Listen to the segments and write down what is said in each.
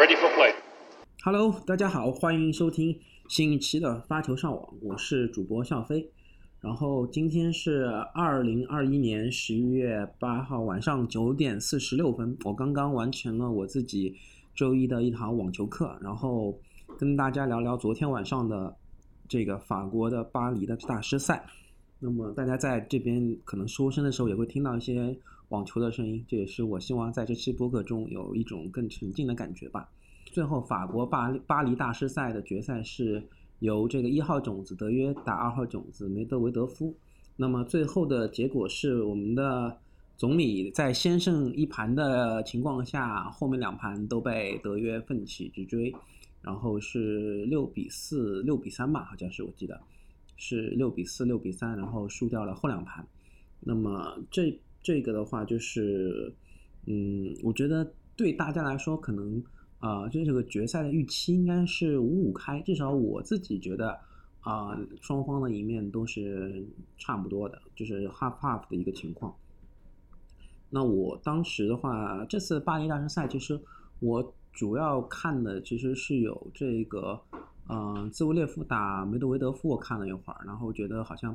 ready for play. Hello，大家好，欢迎收听新一期的发球上网，我是主播笑飞。然后今天是二零二一年十一月八号晚上九点四十六分，我刚刚完成了我自己周一的一堂网球课，然后跟大家聊聊昨天晚上的这个法国的巴黎的大师赛。那么大家在这边可能收声的时候也会听到一些网球的声音，这也是我希望在这期播客中有一种更沉浸的感觉吧。最后，法国巴黎巴黎大师赛的决赛是由这个一号种子德约打二号种子梅德韦德夫。那么最后的结果是我们的总理在先胜一盘的情况下，后面两盘都被德约奋起直追，然后是六比四、六比三吧，好像是我记得是六比四、六比三，然后输掉了后两盘。那么这这个的话就是，嗯，我觉得对大家来说可能。啊，就这个决赛的预期应该是五五开，至少我自己觉得，啊，双方的一面都是差不多的，就是 half half 的一个情况。那我当时的话，这次巴黎大师赛，其实我主要看的其实是有这个，嗯，兹维列夫打梅德韦德夫，我看了一会儿，然后觉得好像，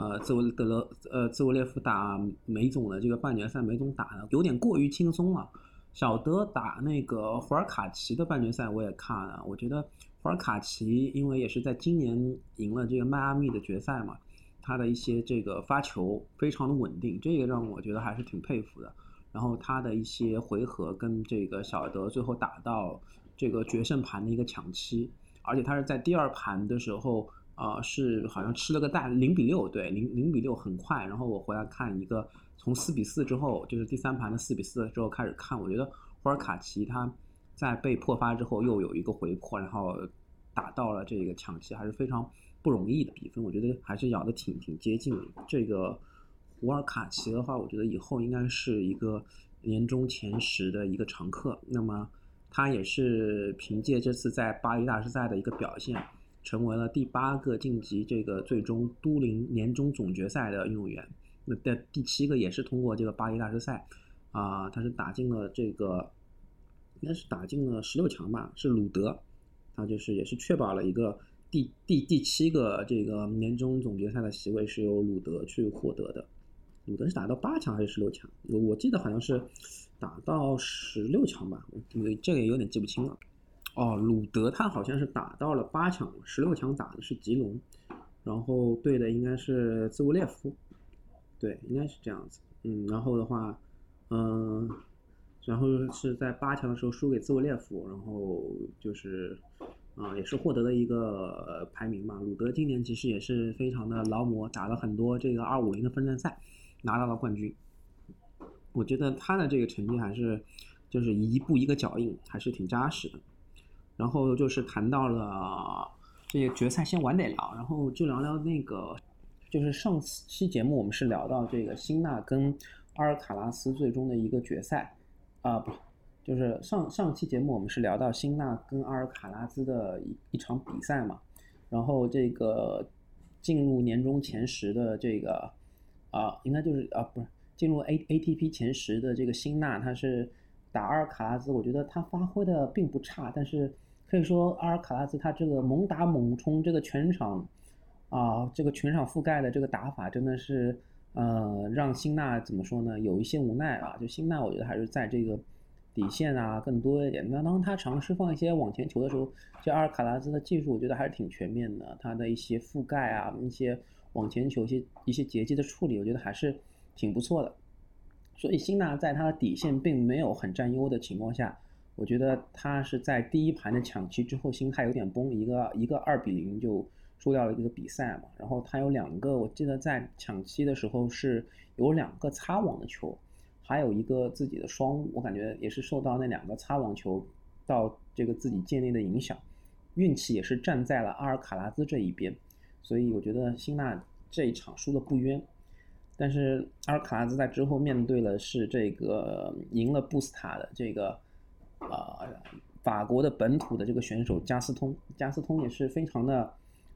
呃，兹维德勒，呃，兹维列夫打梅总的这个半决赛，梅总打的有点过于轻松了。小德打那个胡尔卡奇的半决赛我也看了，我觉得胡尔卡奇因为也是在今年赢了这个迈阿密的决赛嘛，他的一些这个发球非常的稳定，这个让我觉得还是挺佩服的。然后他的一些回合跟这个小德最后打到这个决胜盘的一个抢七，而且他是在第二盘的时候，呃，是好像吃了个蛋零比六，对，零零比六很快。然后我回来看一个。从四比四之后，就是第三盘的四比四之后开始看，我觉得霍尔卡奇他在被破发之后又有一个回破，然后打到了这个抢七，还是非常不容易的比分。我觉得还是咬的挺挺接近的。这个胡尔卡奇的话，我觉得以后应该是一个年终前十的一个常客。那么他也是凭借这次在巴黎大师赛的一个表现，成为了第八个晋级这个最终都灵年终总决赛的运动员。那的第七个也是通过这个巴黎大师赛，啊，他是打进了这个，应该是打进了十六强吧，是鲁德，他就是也是确保了一个第第第七个这个年终总决赛的席位是由鲁德去获得的。鲁德是打到八强还是十六强？我我记得好像是打到十六强吧，我这个也有点记不清了。哦，鲁德他好像是打到了八强，十六强打的是吉隆，然后对的应该是兹维列夫。对，应该是这样子。嗯，然后的话，嗯，然后是在八强的时候输给兹维列夫，然后就是，啊，也是获得了一个排名嘛。鲁德今年其实也是非常的劳模，打了很多这个二五零的分站赛，拿到了冠军。我觉得他的这个成绩还是，就是一步一个脚印，还是挺扎实的。然后就是谈到了这个决赛，先晚点聊，然后就聊聊那个。就是上期节目我们是聊到这个辛纳跟阿尔卡拉斯最终的一个决赛，啊不，就是上上期节目我们是聊到辛纳跟阿尔卡拉斯的一一场比赛嘛，然后这个进入年终前十的这个啊，应该就是啊不是进入 A A T P 前十的这个辛纳，他是打阿尔卡拉斯，我觉得他发挥的并不差，但是可以说阿尔卡拉斯他这个猛打猛冲，这个全场。啊，这个全场覆盖的这个打法真的是，呃，让辛纳怎么说呢？有一些无奈啊。就辛纳，我觉得还是在这个底线啊更多一点。那当他尝试放一些往前球的时候，这阿尔卡拉兹的技术，我觉得还是挺全面的。他的一些覆盖啊，一些往前球、一些一些截击的处理，我觉得还是挺不错的。所以辛纳在他的底线并没有很占优的情况下，我觉得他是在第一盘的抢七之后心态有点崩，一个一个二比零就。输掉了一个比赛嘛，然后他有两个，我记得在抢七的时候是有两个擦网的球，还有一个自己的双误，我感觉也是受到那两个擦网球到这个自己界内的影响，运气也是站在了阿尔卡拉兹这一边，所以我觉得辛纳这一场输的不冤，但是阿尔卡拉兹在之后面对了是这个赢了布斯塔的这个法国的本土的这个选手加斯通，加斯通也是非常的。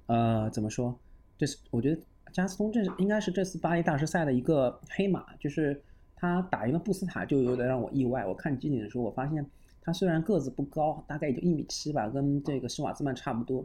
呃，怎么说？这是我觉得加斯通这是应该是这次巴黎大师赛的一个黑马，就是他打赢了布斯塔就有点让我意外。我看集锦的时候，我发现他虽然个子不高，大概也就一米七吧，跟这个施瓦兹曼差不多。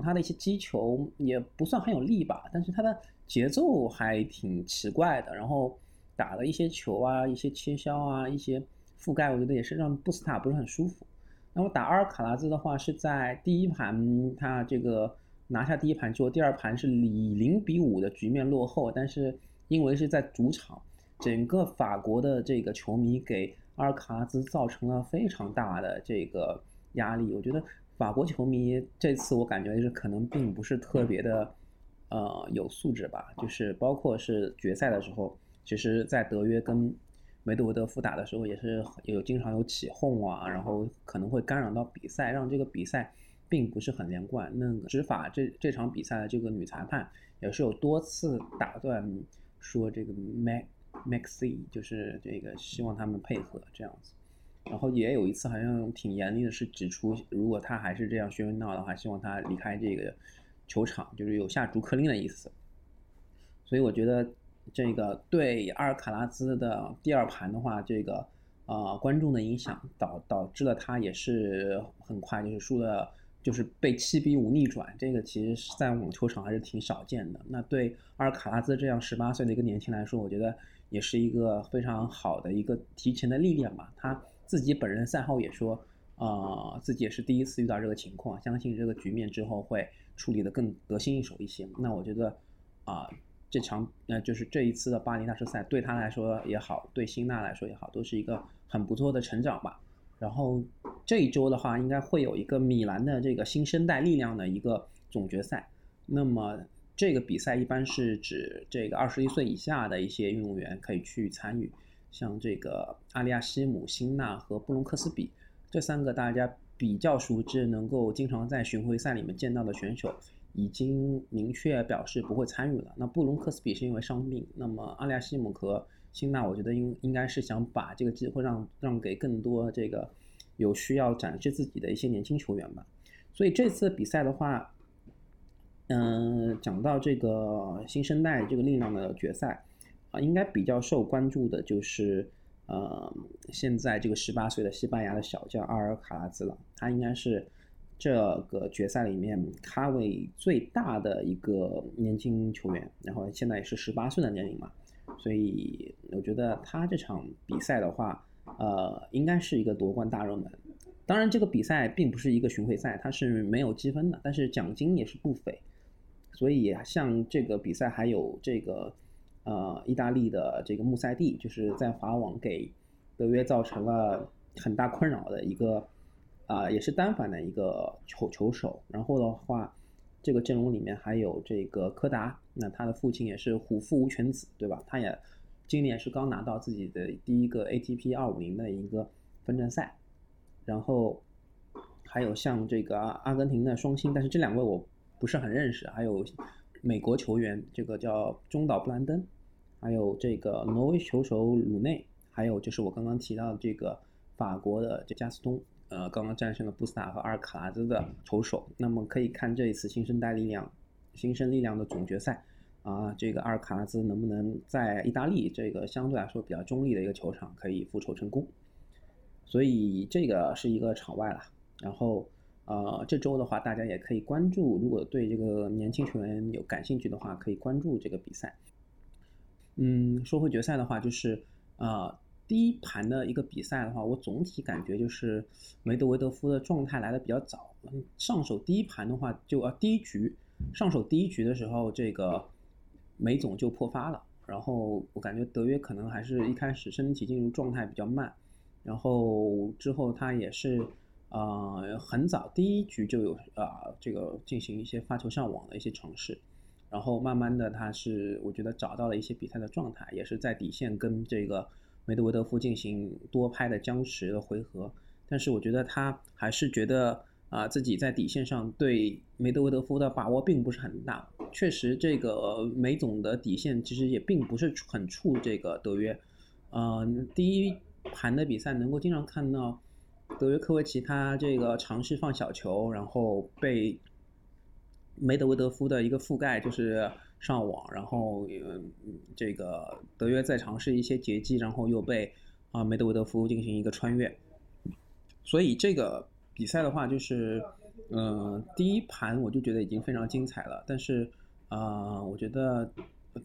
他的一些击球也不算很有力吧，但是他的节奏还挺奇怪的。然后打的一些球啊，一些切削啊，一些覆盖，我觉得也是让布斯塔不是很舒服。那么打阿尔卡拉兹的话，是在第一盘他这个拿下第一盘之后，第二盘是以零比五的局面落后，但是因为是在主场，整个法国的这个球迷给。阿尔卡拉兹造成了非常大的这个压力，我觉得法国球迷这次我感觉是可能并不是特别的，呃，有素质吧。就是包括是决赛的时候，其实，在德约跟梅德韦德夫打的时候，也是有经常有起哄啊，然后可能会干扰到比赛，让这个比赛并不是很连贯。那个执法这这场比赛的这个女裁判也是有多次打断说这个 Mac。Maxi 就是这个，希望他们配合这样子，然后也有一次好像挺严厉的，是指出如果他还是这样喧闹的话，希望他离开这个球场，就是有下逐客令的意思。所以我觉得这个对阿尔卡拉兹的第二盘的话，这个啊观众的影响导导致了他也是很快就是输了。就是被七比五逆转，这个其实是在网球场还是挺少见的。那对阿尔卡拉兹这样十八岁的一个年轻来说，我觉得。也是一个非常好的一个提前的历练吧。他自己本人赛后也说，啊，自己也是第一次遇到这个情况，相信这个局面之后会处理的更得心应手一些。那我觉得，啊，这场那就是这一次的巴黎大师赛对他来说也好，对辛纳来说也好，都是一个很不错的成长吧。然后这一周的话，应该会有一个米兰的这个新生代力量的一个总决赛。那么。这个比赛一般是指这个二十一岁以下的一些运动员可以去参与，像这个阿利亚西姆、辛纳和布隆克斯比这三个大家比较熟知、能够经常在巡回赛里面见到的选手，已经明确表示不会参与了。那布隆克斯比是因为伤病，那么阿利亚西姆和辛纳，我觉得应应该是想把这个机会让让给更多这个有需要展示自己的一些年轻球员吧。所以这次比赛的话。嗯，讲到这个新生代这个力量的决赛，啊，应该比较受关注的就是，呃，现在这个十八岁的西班牙的小将阿尔卡拉兹了。他应该是这个决赛里面咖位最大的一个年轻球员，然后现在也是十八岁的年龄嘛，所以我觉得他这场比赛的话，呃，应该是一个夺冠大热门。当然，这个比赛并不是一个巡回赛，它是没有积分的，但是奖金也是不菲。所以像这个比赛还有这个，呃，意大利的这个穆塞蒂，就是在法网给德约造成了很大困扰的一个，啊，也是单反的一个球球手。然后的话，这个阵容里面还有这个柯达，那他的父亲也是虎父无犬子，对吧？他也今年是刚拿到自己的第一个 ATP 二五零的一个分站赛。然后还有像这个阿根廷的双星，但是这两位我。不是很认识，还有美国球员，这个叫中岛布兰登，还有这个挪威球手鲁内，还有就是我刚刚提到的这个法国的这加斯通，呃，刚刚战胜了布斯塔和阿尔卡拉兹的球手。那么可以看这一次新生代力量、新生力量的总决赛啊，这个阿尔卡拉兹能不能在意大利这个相对来说比较中立的一个球场可以复仇成功？所以这个是一个场外了，然后。呃，这周的话，大家也可以关注。如果对这个年轻球员有感兴趣的话，可以关注这个比赛。嗯，说回决赛的话，就是呃，第一盘的一个比赛的话，我总体感觉就是梅德韦德夫的状态来的比较早。上手第一盘的话，就啊第一局上手第一局的时候，这个梅总就破发了。然后我感觉德约可能还是一开始身体进入状态比较慢，然后之后他也是。呃，很早第一局就有啊，这个进行一些发球上网的一些尝试，然后慢慢的他是我觉得找到了一些比赛的状态，也是在底线跟这个梅德韦德夫进行多拍的僵持的回合，但是我觉得他还是觉得啊自己在底线上对梅德韦德夫的把握并不是很大，确实这个梅总的底线其实也并不是很触这个德约，嗯，第一盘的比赛能够经常看到。德约科维奇他这个尝试放小球，然后被梅德韦德夫的一个覆盖，就是上网，然后嗯这个德约在尝试一些截击，然后又被啊梅德韦德夫进行一个穿越。所以这个比赛的话，就是，呃，第一盘我就觉得已经非常精彩了。但是，啊，我觉得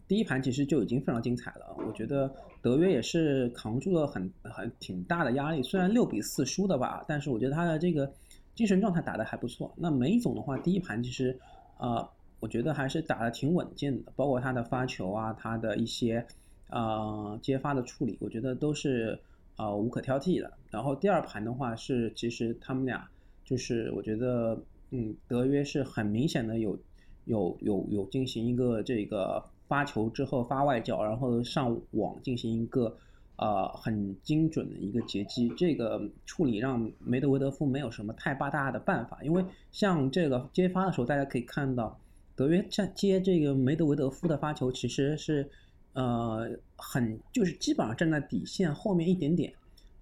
第一盘其实就已经非常精彩了。我觉得德约也是扛住了很很挺大的压力，虽然六比四输的吧，但是我觉得他的这个精神状态打得还不错。那梅总的话，第一盘其实，啊，我觉得还是打得挺稳健的，包括他的发球啊，他的一些啊接发的处理，我觉得都是。啊，无可挑剔的。然后第二盘的话是，其实他们俩就是我觉得，嗯，德约是很明显的有有有有进行一个这个发球之后发外脚，然后上网进行一个呃很精准的一个截击。这个处理让梅德韦德夫没有什么太大大的办法，因为像这个接发的时候，大家可以看到德约在接这个梅德韦德夫的发球其实是。呃，很就是基本上站在底线后面一点点，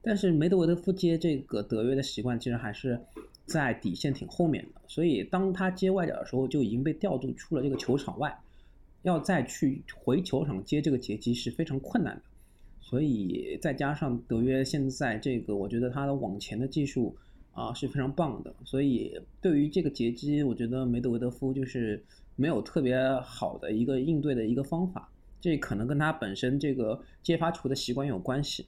但是梅德韦德夫接这个德约的习惯其实还是在底线挺后面的，所以当他接外角的时候就已经被调度出了这个球场外，要再去回球场接这个截击是非常困难的，所以再加上德约现在这个，我觉得他的往前的技术啊是非常棒的，所以对于这个截击，我觉得梅德韦德夫就是没有特别好的一个应对的一个方法。这可能跟他本身这个接发球的习惯有关系，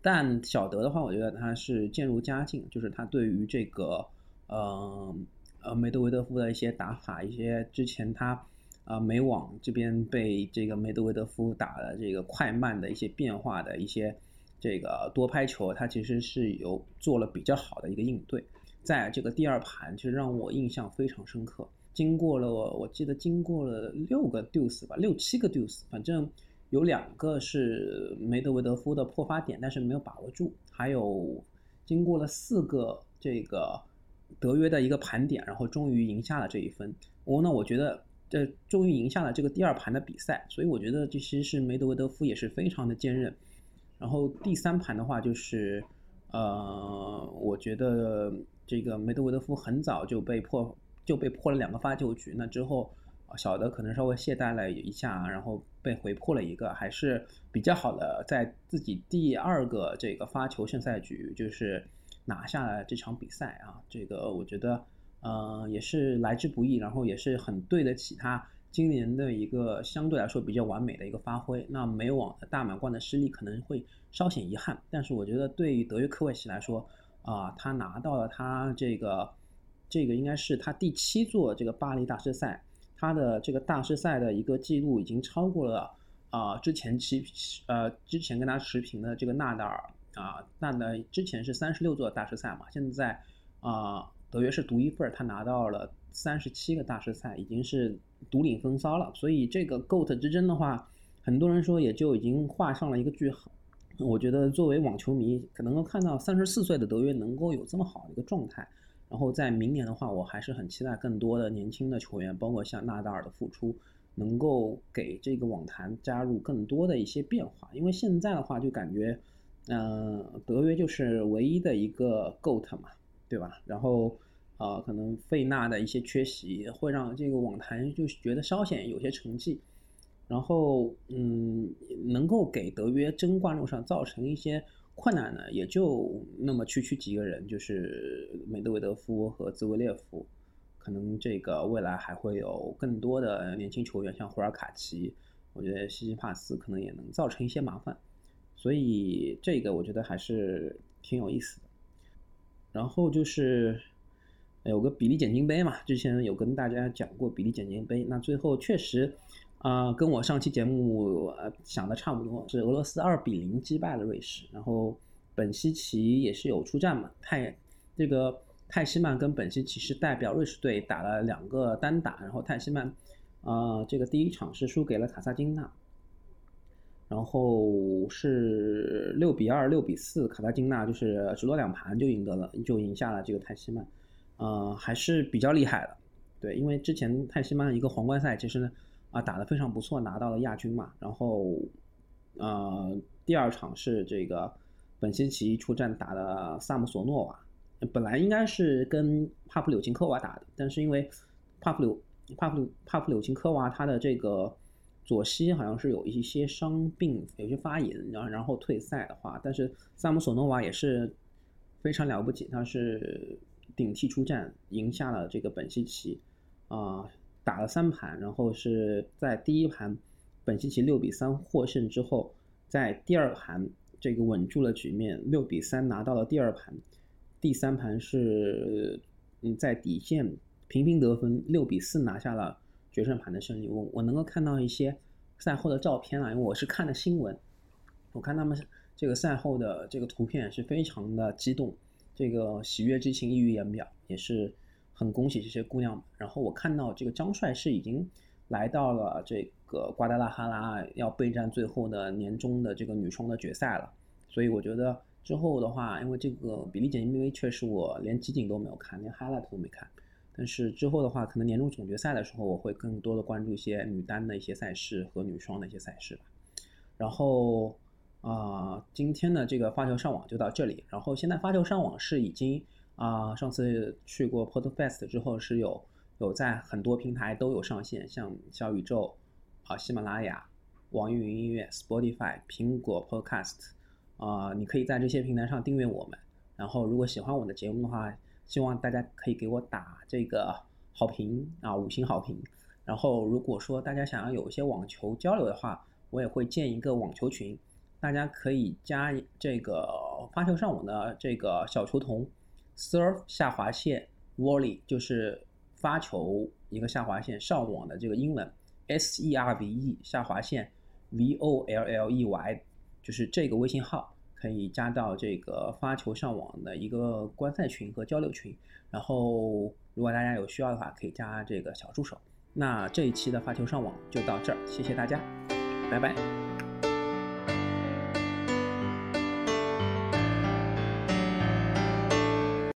但小德的话，我觉得他是渐入佳境，就是他对于这个呃呃梅德韦德夫的一些打法，一些之前他啊美网这边被这个梅德韦德夫打的这个快慢的一些变化的一些这个多拍球，他其实是有做了比较好的一个应对，在这个第二盘其实让我印象非常深刻。经过了，我我记得经过了六个 deuce 吧，六七个 deuce，反正有两个是梅德韦德夫的破发点，但是没有把握住。还有经过了四个这个德约的一个盘点，然后终于赢下了这一分。我呢，我觉得这终于赢下了这个第二盘的比赛，所以我觉得这其实是梅德韦德夫也是非常的坚韧。然后第三盘的话，就是呃，我觉得这个梅德韦德夫很早就被破。就被破了两个发球局，那之后，小的可能稍微懈怠了一下，然后被回破了一个，还是比较好的，在自己第二个这个发球胜赛局，就是拿下了这场比赛啊，这个我觉得，呃，也是来之不易，然后也是很对得起他今年的一个相对来说比较完美的一个发挥。那美网的大满贯的失利可能会稍显遗憾，但是我觉得对于德约科维奇来说，啊，他拿到了他这个。这个应该是他第七座这个巴黎大师赛，他的这个大师赛的一个记录已经超过了啊之前其呃之前跟他持平的这个纳达尔啊，纳达尔之前是三十六座大师赛嘛，现在啊德约是独一份他拿到了三十七个大师赛，已经是独领风骚了。所以这个 GOAT 之争的话，很多人说也就已经画上了一个句号。我觉得作为网球迷，可能够看到三十四岁的德约能够有这么好的一个状态。然后在明年的话，我还是很期待更多的年轻的球员，包括像纳达尔的复出，能够给这个网坛加入更多的一些变化。因为现在的话，就感觉，嗯，德约就是唯一的一个 GOAT 嘛，对吧？然后，呃，可能费纳的一些缺席会让这个网坛就觉得稍显有些沉寂。然后，嗯，能够给德约争冠路上造成一些。困难呢，也就那么区区几个人，就是梅德韦德夫和兹维列夫，可能这个未来还会有更多的年轻球员，像胡尔卡奇，我觉得西西帕斯可能也能造成一些麻烦，所以这个我觉得还是挺有意思的。然后就是有个比利简金杯嘛，之前有跟大家讲过比利简金杯，那最后确实。啊，跟我上期节目呃想的差不多，是俄罗斯二比零击败了瑞士，然后本西奇也是有出战嘛，泰这个泰西曼跟本西奇是代表瑞士队打了两个单打，然后泰西曼啊这个第一场是输给了卡萨金娜，然后是六比二、六比四，卡萨金娜就是只落两盘就赢得了，就赢下了这个泰西曼，呃还是比较厉害的，对，因为之前泰西曼一个皇冠赛其实呢。啊，打得非常不错，拿到了亚军嘛。然后，呃，第二场是这个本西奇出战打的萨姆索诺娃，本来应该是跟帕普柳琴科娃打的，但是因为帕普柳帕普柳帕普柳琴科娃他的这个左膝好像是有一些伤病，有些发炎，然后然后退赛的话，但是萨姆索诺娃也是非常了不起，他是顶替出战，赢下了这个本西奇，啊，打了三盘，然后是在第一盘本西奇六比三获胜之后，在第二盘这个稳住了局面，六比三拿到了第二盘，第三盘是嗯在底线频频得分，六比四拿下了决胜盘的胜利。我我能够看到一些赛后的照片啊，因为我是看的新闻，我看他们这个赛后的这个图片是非常的激动，这个喜悦之情溢于言表，也是很恭喜这些姑娘们。然后我看到这个张帅是已经来到了这个瓜达拉哈拉，要备战最后的年终的这个女双的决赛了。所以我觉得之后的话，因为这个比利简因为确实我连集锦都没有看，连 highlight 都没看。但是之后的话，可能年终总决赛的时候，我会更多的关注一些女单的一些赛事和女双的一些赛事吧。然后。啊，今天的这个发球上网就到这里。然后现在发球上网是已经啊，上次去过 Podfest 之后是有有在很多平台都有上线，像小宇宙啊、喜马拉雅、网易云音乐、Spotify、苹果 Podcast 啊，你可以在这些平台上订阅我们。然后如果喜欢我的节目的话，希望大家可以给我打这个好评啊，五星好评。然后如果说大家想要有一些网球交流的话，我也会建一个网球群。大家可以加这个发球上网的这个小球童，serve 下划线 volley 就是发球一个下划线上网的这个英文 s e r v e 下划线 v o l l e y 就是这个微信号可以加到这个发球上网的一个观赛群和交流群。然后如果大家有需要的话，可以加这个小助手。那这一期的发球上网就到这儿，谢谢大家，拜拜。